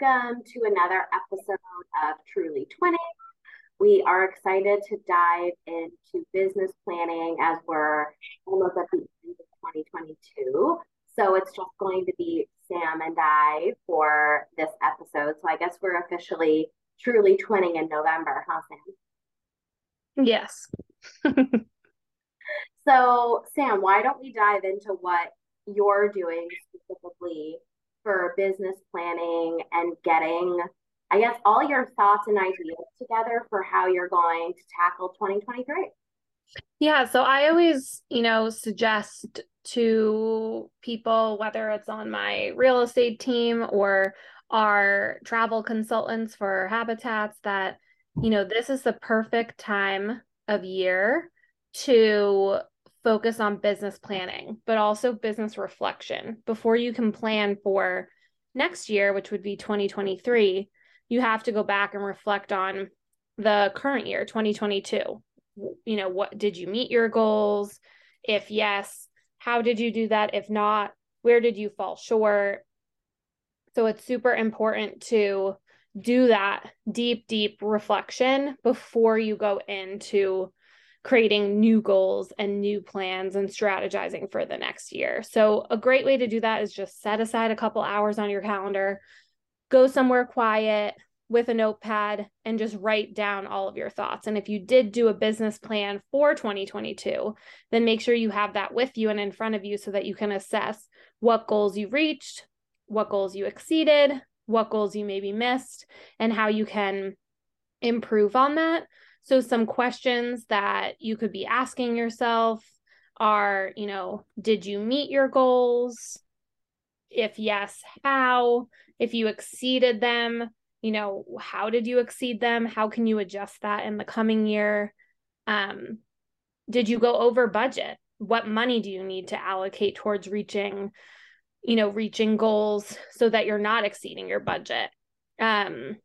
welcome to another episode of Truly Twinning. We are excited to dive into business planning as we're almost at the end of 2022. So it's just going to be Sam and I for this episode. So I guess we're officially truly twinning in November, huh, Sam? Yes. so, Sam, why don't we dive into what you're doing specifically for business planning and getting, I guess, all your thoughts and ideas together for how you're going to tackle 2023? Yeah, so I always, you know, suggest to people, whether it's on my real estate team or our travel consultants for habitats, that, you know, this is the perfect time of year to focus on business planning, but also business reflection. Before you can plan for next year, which would be 2023, you have to go back and reflect on the current year, 2022. You know, what did you meet your goals? If yes, how did you do that? If not, where did you fall short? So it's super important to do that deep, deep reflection before you go into creating new goals and new plans and strategizing for the next year. So, a great way to do that is just set aside a couple hours on your calendar, go somewhere quiet with a notepad, and just write down all of your thoughts. And if you did do a business plan for 2022, then make sure you have that with you and in front of you so that you can assess what goals you reached, what goals you exceeded, what goals you maybe missed, and how you can improve on that so, some questions that you could be asking yourself are, you know, did you meet your goals? If yes, how? If you exceeded them, you know, how did you exceed them? How can you adjust that in the coming year? Um, did you go over budget? What money do you need to allocate towards reaching, you know, reaching goals so that you're not exceeding your budget? Um,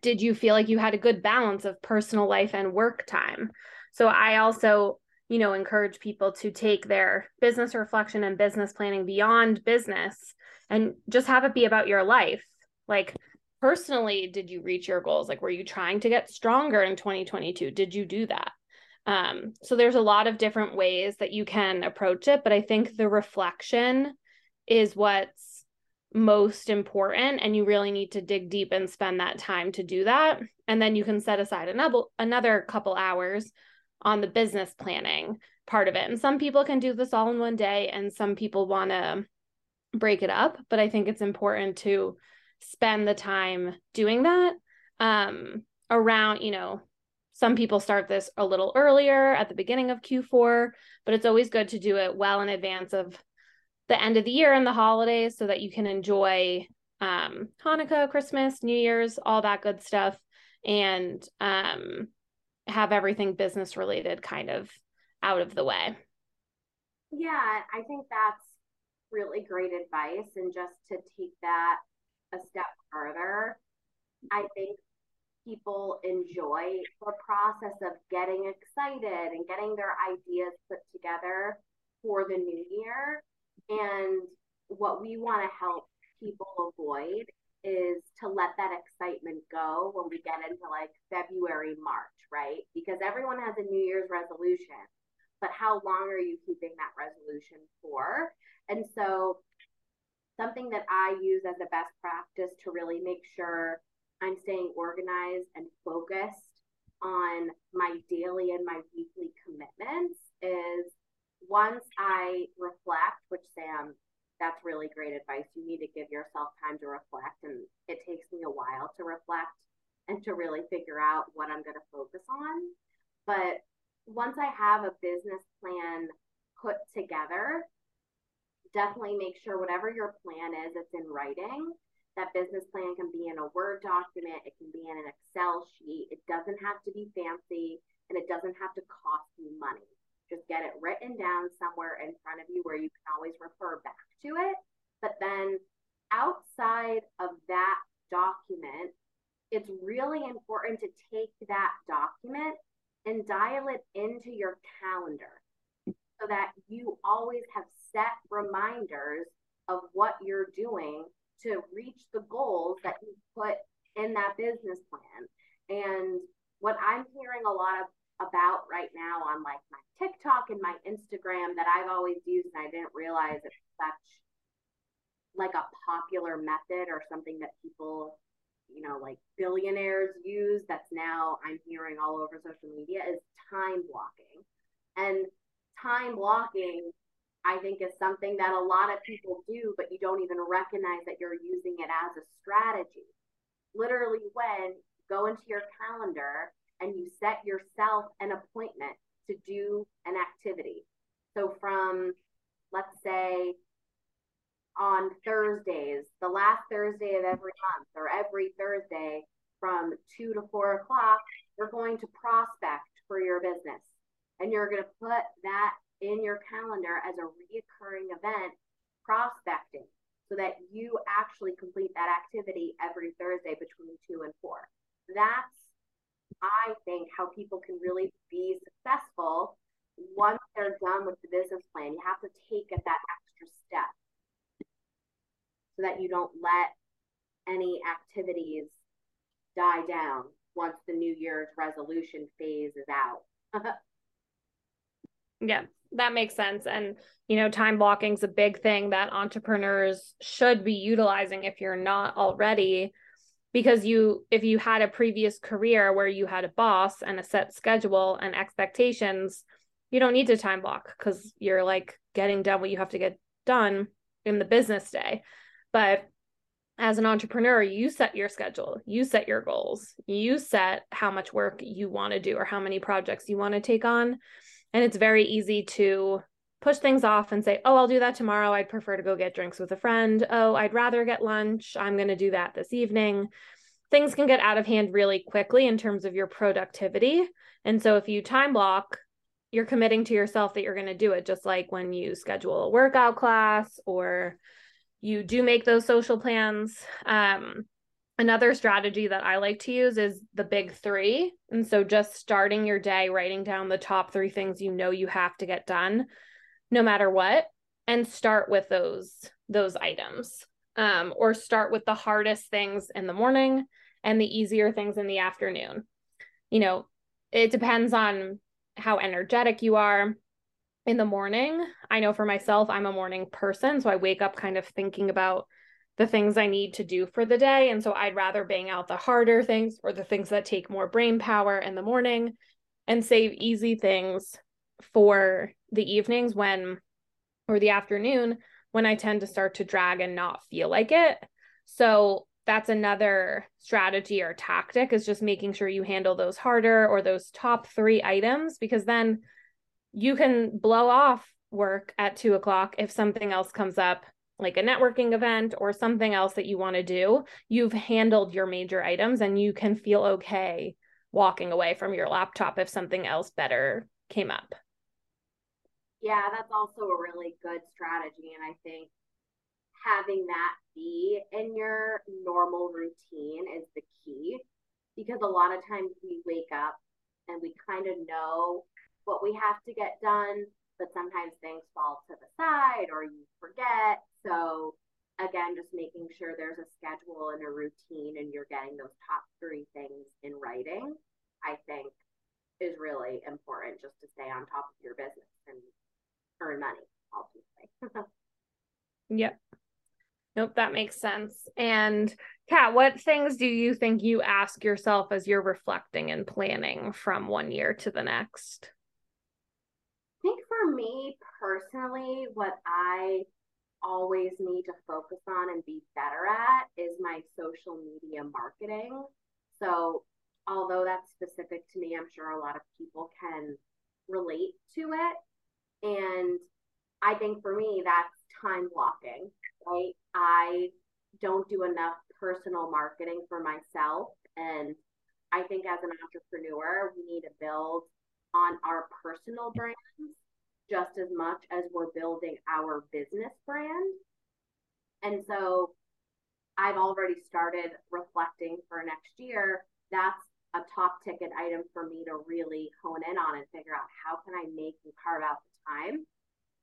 did you feel like you had a good balance of personal life and work time? So I also, you know, encourage people to take their business reflection and business planning beyond business and just have it be about your life. Like personally, did you reach your goals? Like were you trying to get stronger in 2022? Did you do that? Um, so there's a lot of different ways that you can approach it, but I think the reflection is what's most important and you really need to dig deep and spend that time to do that. And then you can set aside another another couple hours on the business planning part of it. And some people can do this all in one day and some people want to break it up but i think it's important to spend the time doing that um around you know some people start this a little earlier at the beginning of q4 but it's always good to do it well in advance of the end of the year and the holidays so that you can enjoy um, Hanukkah, Christmas, New Year's, all that good stuff, and um, have everything business related kind of out of the way. Yeah, I think that's really great advice. And just to take that a step further, I think people enjoy the process of getting excited and getting their ideas put together for the new year and what we want to help people avoid is to let that excitement go when we get into like February, March, right? Because everyone has a New Year's resolution, but how long are you keeping that resolution for? And so, something that I use as a best practice to really make sure I'm staying organized and focused on my daily and my weekly commitments is once I reflect, which Sam, that's really great advice. You need to give yourself time to reflect. And it takes me a while to reflect and to really figure out what I'm going to focus on. But once I have a business plan put together, definitely make sure whatever your plan is, it's in writing. That business plan can be in a Word document, it can be in an Excel sheet. It doesn't have to be fancy and it doesn't have to cost you money. Just get it written down somewhere in front of you where you can always refer back to it. But then outside of that document, it's really important to take that document and dial it into your calendar so that you always have set reminders of what you're doing to reach the goals that you put in that business plan. And what I'm hearing a lot of about right now on like my TikTok and my Instagram that I've always used and I didn't realize it's such like a popular method or something that people you know like billionaires use that's now I'm hearing all over social media is time blocking. And time blocking I think is something that a lot of people do but you don't even recognize that you're using it as a strategy. Literally when go into your calendar and you set yourself an appointment to do an activity. So from let's say on Thursdays, the last Thursday of every month or every Thursday from two to four o'clock, you're going to prospect for your business. And you're going to put that in your calendar as a reoccurring event, prospecting, so that you actually complete that activity every Thursday between two and four. That's I think, how people can really be successful once they're done with the business plan. You have to take it that extra step so that you don't let any activities die down once the New Year's resolution phase is out. yeah, that makes sense. And, you know, time blocking is a big thing that entrepreneurs should be utilizing if you're not already because you if you had a previous career where you had a boss and a set schedule and expectations you don't need to time block because you're like getting done what you have to get done in the business day. But as an entrepreneur you set your schedule you set your goals you set how much work you want to do or how many projects you want to take on. And it's very easy to push things off and say, oh, I'll do that tomorrow. I'd prefer to go get drinks with a friend. Oh, I'd rather get lunch. I'm going to do that this evening. Things can get out of hand really quickly in terms of your productivity. And so if you time block, you're committing to yourself that you're going to do it, just like when you schedule a workout class or you do make those social plans. Um, another strategy that I like to use is the big three. And so just starting your day, writing down the top three things you know you have to get done no matter what and start with those those items um, or start with the hardest things in the morning and the easier things in the afternoon. You know it depends on how energetic you are in the morning. I know for myself i'm a morning person so i wake up kind of thinking about the things i need to do for the day. And so i'd rather bang out the harder things or the things that take more brain power in the morning and save easy things for the evenings when or the afternoon when I tend to start to drag and not feel like it. So that's another strategy or tactic is just making sure you handle those harder or those top three items because then you can blow off work at two o'clock if something else comes up like a networking event or something else that you want to do you've handled your major items and you can feel okay walking away from your laptop if something else better came up yeah, that's also a really good strategy. And I think having that be in your normal routine is the key because a lot of times we wake up and we kind of know what we have to get done, but sometimes things fall to the side or you forget. So, again, just making sure there's a schedule and a routine and you're getting those top three things in writing, I think is really important just to stay on top of your business and earn money ultimately. yep. Nope, that makes sense. And Kat, what things do you think you ask yourself as you're reflecting and planning from one year to the next? I think for me personally, what I always need to focus on and be better at is my social media marketing. So, although that's specific to me, I'm sure a lot of people can relate to it. And I think for me, that's time blocking, right? I don't do enough personal marketing for myself. And I think as an entrepreneur, we need to build on our personal brands just as much as we're building our business brand. And so I've already started reflecting for next year. That's a top ticket item for me to really hone in on and figure out how can I make and carve out time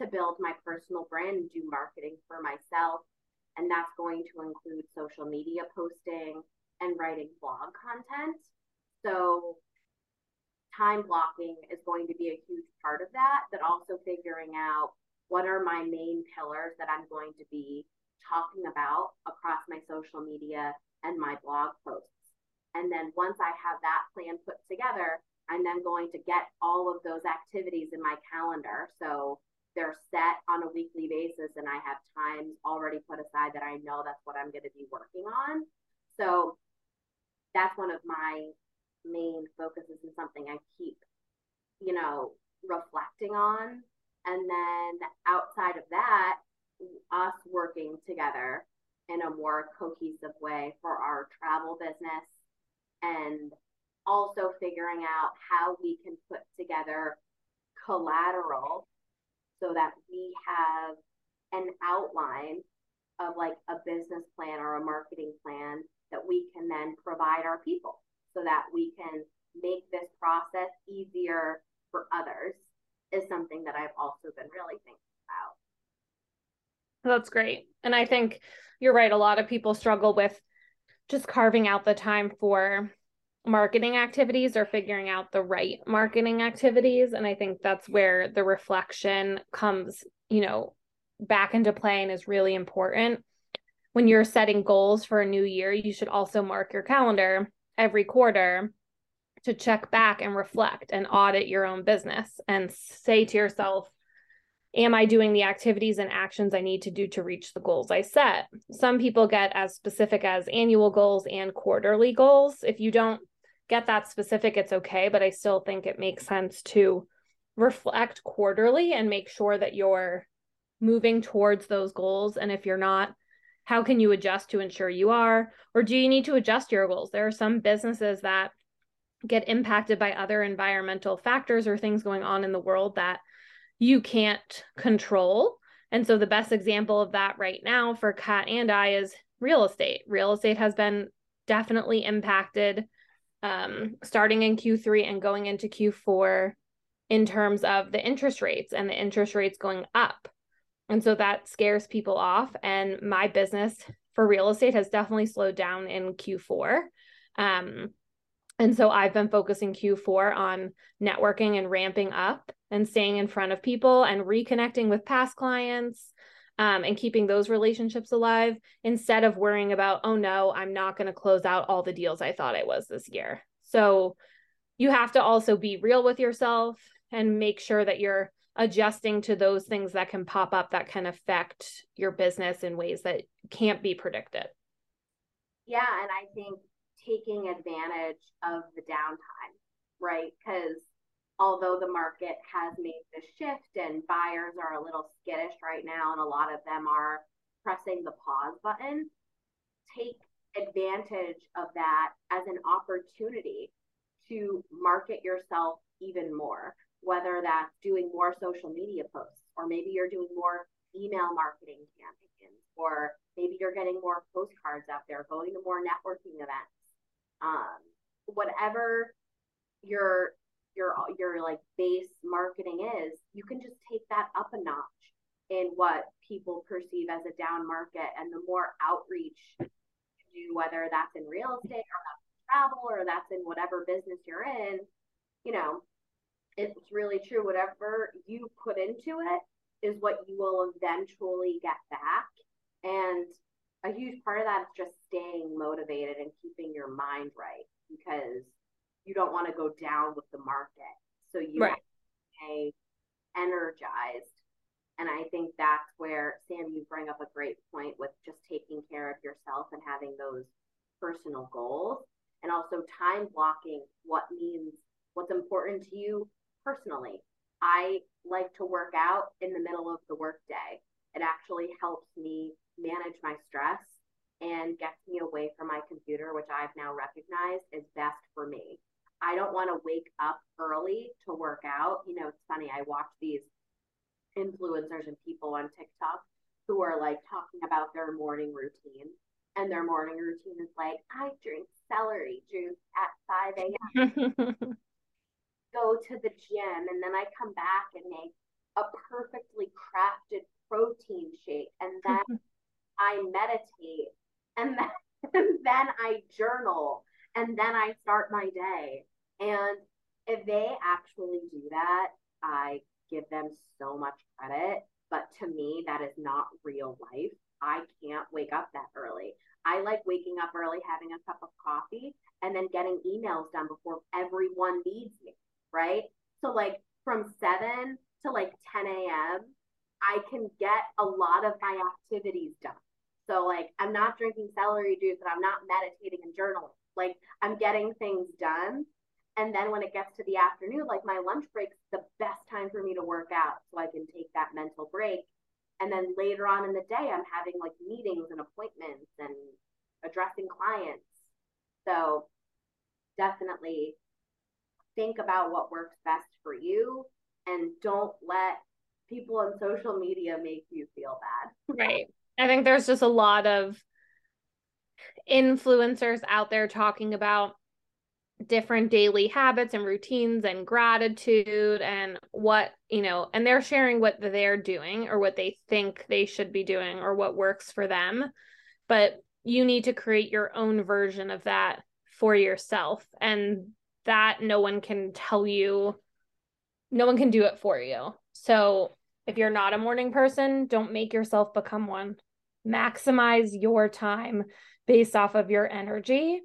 to build my personal brand and do marketing for myself And that's going to include social media posting and writing blog content. So time blocking is going to be a huge part of that, but also figuring out what are my main pillars that I'm going to be talking about across my social media and my blog posts. And then once I have that plan put together, I'm then going to get all of those activities in my calendar. So they're set on a weekly basis and I have times already put aside that I know that's what I'm going to be working on. So that's one of my main focuses and something I keep, you know, reflecting on. And then outside of that, us working together in a more cohesive way for our travel business and also figuring out how we can put together collateral so that we have an outline of like a business plan or a marketing plan that we can then provide our people so that we can make this process easier for others is something that I've also been really thinking about. That's great. And I think you're right. A lot of people struggle with just carving out the time for marketing activities or figuring out the right marketing activities and i think that's where the reflection comes you know back into play and is really important when you're setting goals for a new year you should also mark your calendar every quarter to check back and reflect and audit your own business and say to yourself am I doing the activities and actions I need to do to reach the goals I set? Some people get as specific as annual goals and quarterly goals. If you don't get that specific, it's okay. But I still think it makes sense to reflect quarterly and make sure that you're moving towards those goals. And if you're not, how can you adjust to ensure you are? Or do you need to adjust your goals? There are some businesses that get impacted by other environmental factors or things going on in the world that you can't control. And so the best example of that right now for Kat and I is real estate. Real estate has been definitely impacted um, starting in Q3 and going into Q4 in terms of the interest rates and the interest rates going up. And so that scares people off. And my business for real estate has definitely slowed down in Q4. Um, and so I've been focusing Q4 on networking and ramping up and staying in front of people and reconnecting with past clients um, and keeping those relationships alive instead of worrying about, oh no, I'm not going to close out all the deals I thought I was this year. So you have to also be real with yourself and make sure that you're adjusting to those things that can pop up that can affect your business in ways that can't be predicted. Yeah. And I think taking advantage of the downtime, right? Because although the market has made the shift and buyers are a little skittish right now, and a lot of them are pressing the pause button, take advantage of that as an opportunity to market yourself even more, whether that's doing more social media posts, or maybe you're doing more email marketing campaigns, or maybe you're getting more postcards out there, going to more networking events. Um, whatever your your your like base marketing is, you can just take that up a notch in what people perceive as a down market and the more outreach you do, whether that's in real estate or that's travel or that's in whatever business you're in, you know, it's really true. Whatever you put into it is what you will eventually get back. And a huge part of that is just staying motivated and keeping your mind right because you don't want to go down with the market. So you right. stay energized. And I think that's where, Sam, you bring up a great point with just taking care of yourself and having those personal goals and also time blocking what means what's important to you personally. I like to work out in the middle of the workday. It actually helps me manage my stress and gets me away from my computer, which I've now recognized is best for me. I don't want to wake up early to work out. You know, it's funny, I watch these influencers and people on TikTok who are like talking about their morning routine. And their morning routine is like, I drink celery juice at 5 a.m. Go to the gym, and then I come back and make a perfectly crafted protein shake. And then I meditate and then, and then I journal and then I start my day. And if they actually do that, I give them so much credit. But to me, that is not real life. I can't wake up that early. I like waking up early, having a cup of coffee, and then getting emails done before everyone needs me, right? So, like from 7 to like 10 a.m., I can get a lot of my activities done. So, like, I'm not drinking celery juice and I'm not meditating and journaling. Like, I'm getting things done and then when it gets to the afternoon, like my lunch break's the best time for me to work out so I can take that mental break. And then later on in the day, I'm having like meetings and appointments and addressing clients. So definitely think about what works best for you and don't let people on social media make you feel bad. right. I think there's just a lot of influencers out there talking about different daily habits and routines and gratitude and what you know and they're sharing what they're doing or what they think they should be doing or what works for them. But you need to create your own version of that for yourself and that no one can tell you no one can do it for you. So if you're not a morning person don't make yourself become one maximize your time based off of your energy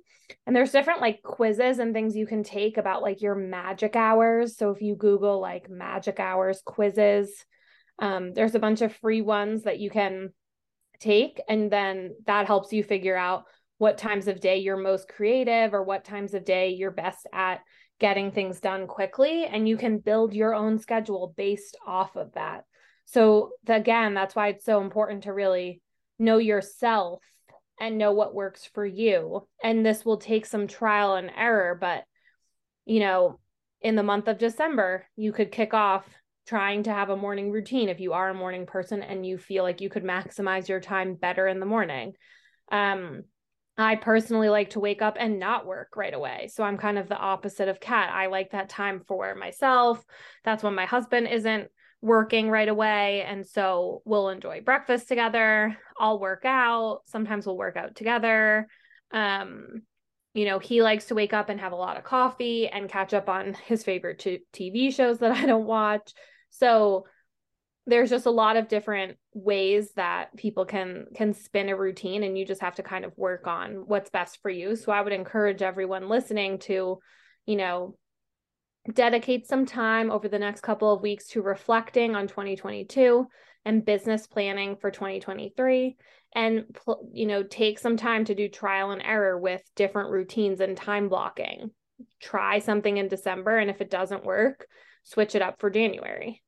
and there's different like quizzes and things you can take about like your magic hours. So if you Google like magic hours quizzes, um, there's a bunch of free ones that you can take. And then that helps you figure out what times of day you're most creative or what times of day you're best at getting things done quickly. And you can build your own schedule based off of that. So, again, that's why it's so important to really know yourself and know what works for you. And this will take some trial and error, but you know, in the month of December, you could kick off trying to have a morning routine if you are a morning person and you feel like you could maximize your time better in the morning. Um, I personally like to wake up and not work right away. So I'm kind of the opposite of Kat. I like that time for myself. That's when my husband isn't working right away. And so we'll enjoy breakfast together. I'll work out. Sometimes we'll work out together. Um, you know, he likes to wake up and have a lot of coffee and catch up on his favorite t- TV shows that I don't watch. So there's just a lot of different ways that people can can spin a routine and you just have to kind of work on what's best for you. So I would encourage everyone listening to, you know, dedicate some time over the next couple of weeks to reflecting on 2022 and business planning for 2023 and you know take some time to do trial and error with different routines and time blocking. Try something in december and if it doesn't work switch it up for january.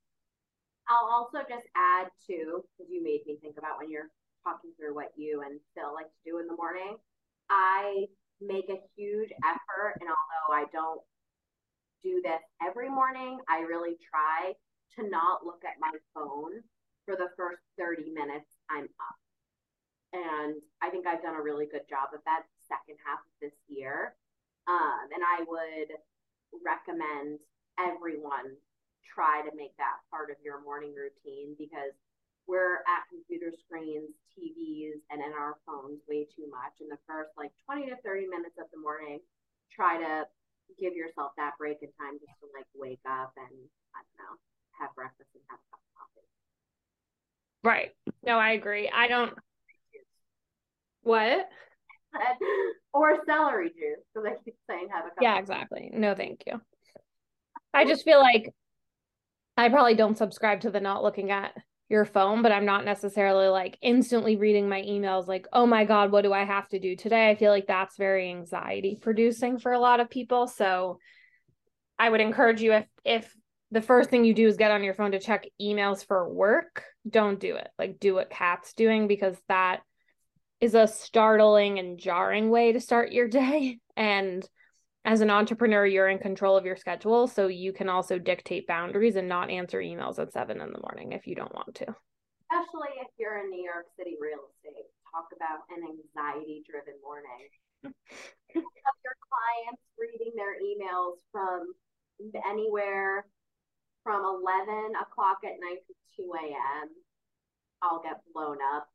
I'll also just add to because you made me think about when you're talking through what you and phil like to do in the morning. I make a huge effort and although i don't do this every morning. I really try to not look at my phone for the first 30 minutes I'm up. And I think I've done a really good job of that second half of this year. Um, and I would recommend everyone try to make that part of your morning routine because we're at computer screens, TVs, and in our phones way too much. In the first like 20 to 30 minutes of the morning, try to give yourself that break in time just to like wake up and I don't know, have breakfast and have a cup of coffee. Right. No, I agree. I don't. What? or celery juice. So they keep saying have a cup. Yeah, exactly. No, thank you. I just feel like I probably don't subscribe to the not looking at your phone, but I'm not necessarily like instantly reading my emails like, oh my God, what do I have to do today? I feel like that's very anxiety producing for a lot of people. So I would encourage you if if the first thing you do is get on your phone to check emails for work, don't do it. Like do what Kat's doing because that is a startling and jarring way to start your day. And as an entrepreneur, you're in control of your schedule. So you can also dictate boundaries and not answer emails at seven in the morning if you don't want to. Especially if you're in New York City real estate. Talk about an anxiety driven morning. of your clients reading their emails from anywhere from 11 o'clock at night to 2 a.m. I'll get blown up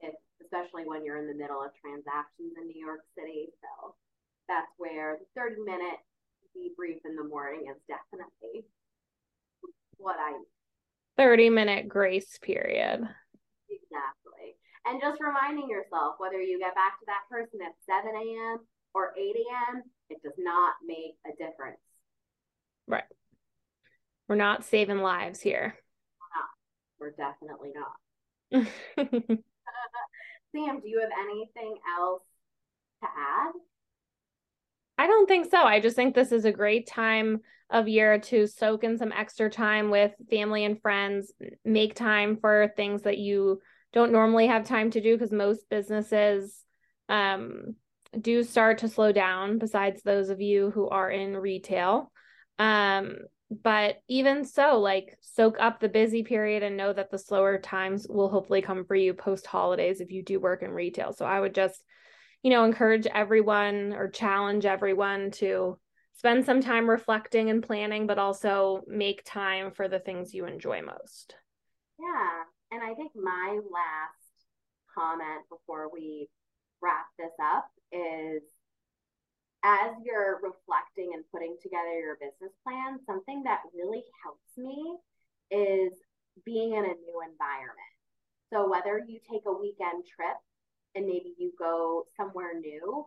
if especially when you're in the middle of transactions in New York City. So that's where the 30 minute debrief in the morning is definitely what I 30 minute grace period. Exactly. And just reminding yourself whether you get back to that person at 7 a.m. or 8 a.m., it does not make a difference. Right. We're not saving lives here. We're definitely not. Sam, do you have anything else to add? I don't think so. I just think this is a great time of year to soak in some extra time with family and friends, make time for things that you don't normally have time to do because most businesses um, do start to slow down, besides those of you who are in retail. Um, but even so, like soak up the busy period and know that the slower times will hopefully come for you post holidays if you do work in retail. So I would just, you know, encourage everyone or challenge everyone to spend some time reflecting and planning, but also make time for the things you enjoy most. Yeah. And I think my last comment before we wrap this up is as you're reflecting and putting together your business plan, something that really helps me is being in a new environment. So whether you take a weekend trip and maybe you go somewhere new,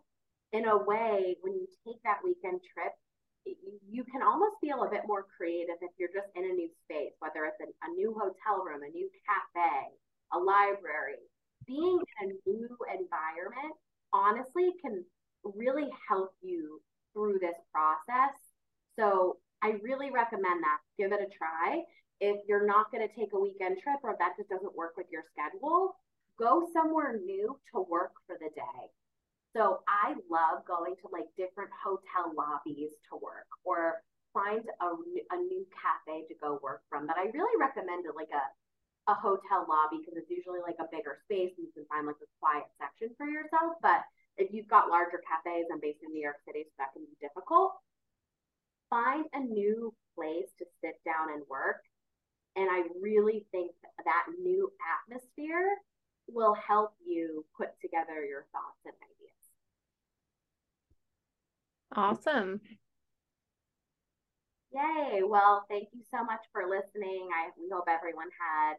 in a way, when you take that weekend trip, you can almost feel a bit more creative if you're just in a new space, whether it's a, a new hotel room, a new cafe, a library. Being in a new environment honestly can really help you through this process. So I really recommend that. Give it a try. If you're not going to take a weekend trip or that just doesn't work with your schedule, go somewhere new to work for the day. So I love going to like different hotel lobbies to work or find a, a new cafe to go work from. But I really recommend it like a a hotel lobby because it's usually like a bigger space and you can find like a quiet section for yourself. But if you've got larger cafes, I'm based in New York City, so that can be difficult. Find a new place to sit down and work. And I really think that new atmosphere will help you put together your thoughts and ideas. Awesome. Yay. Well, thank you so much for listening. I we hope everyone had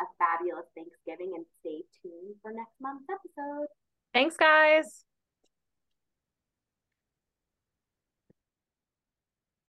a fabulous Thanksgiving and stay tuned for next month's episode. Thanks, guys.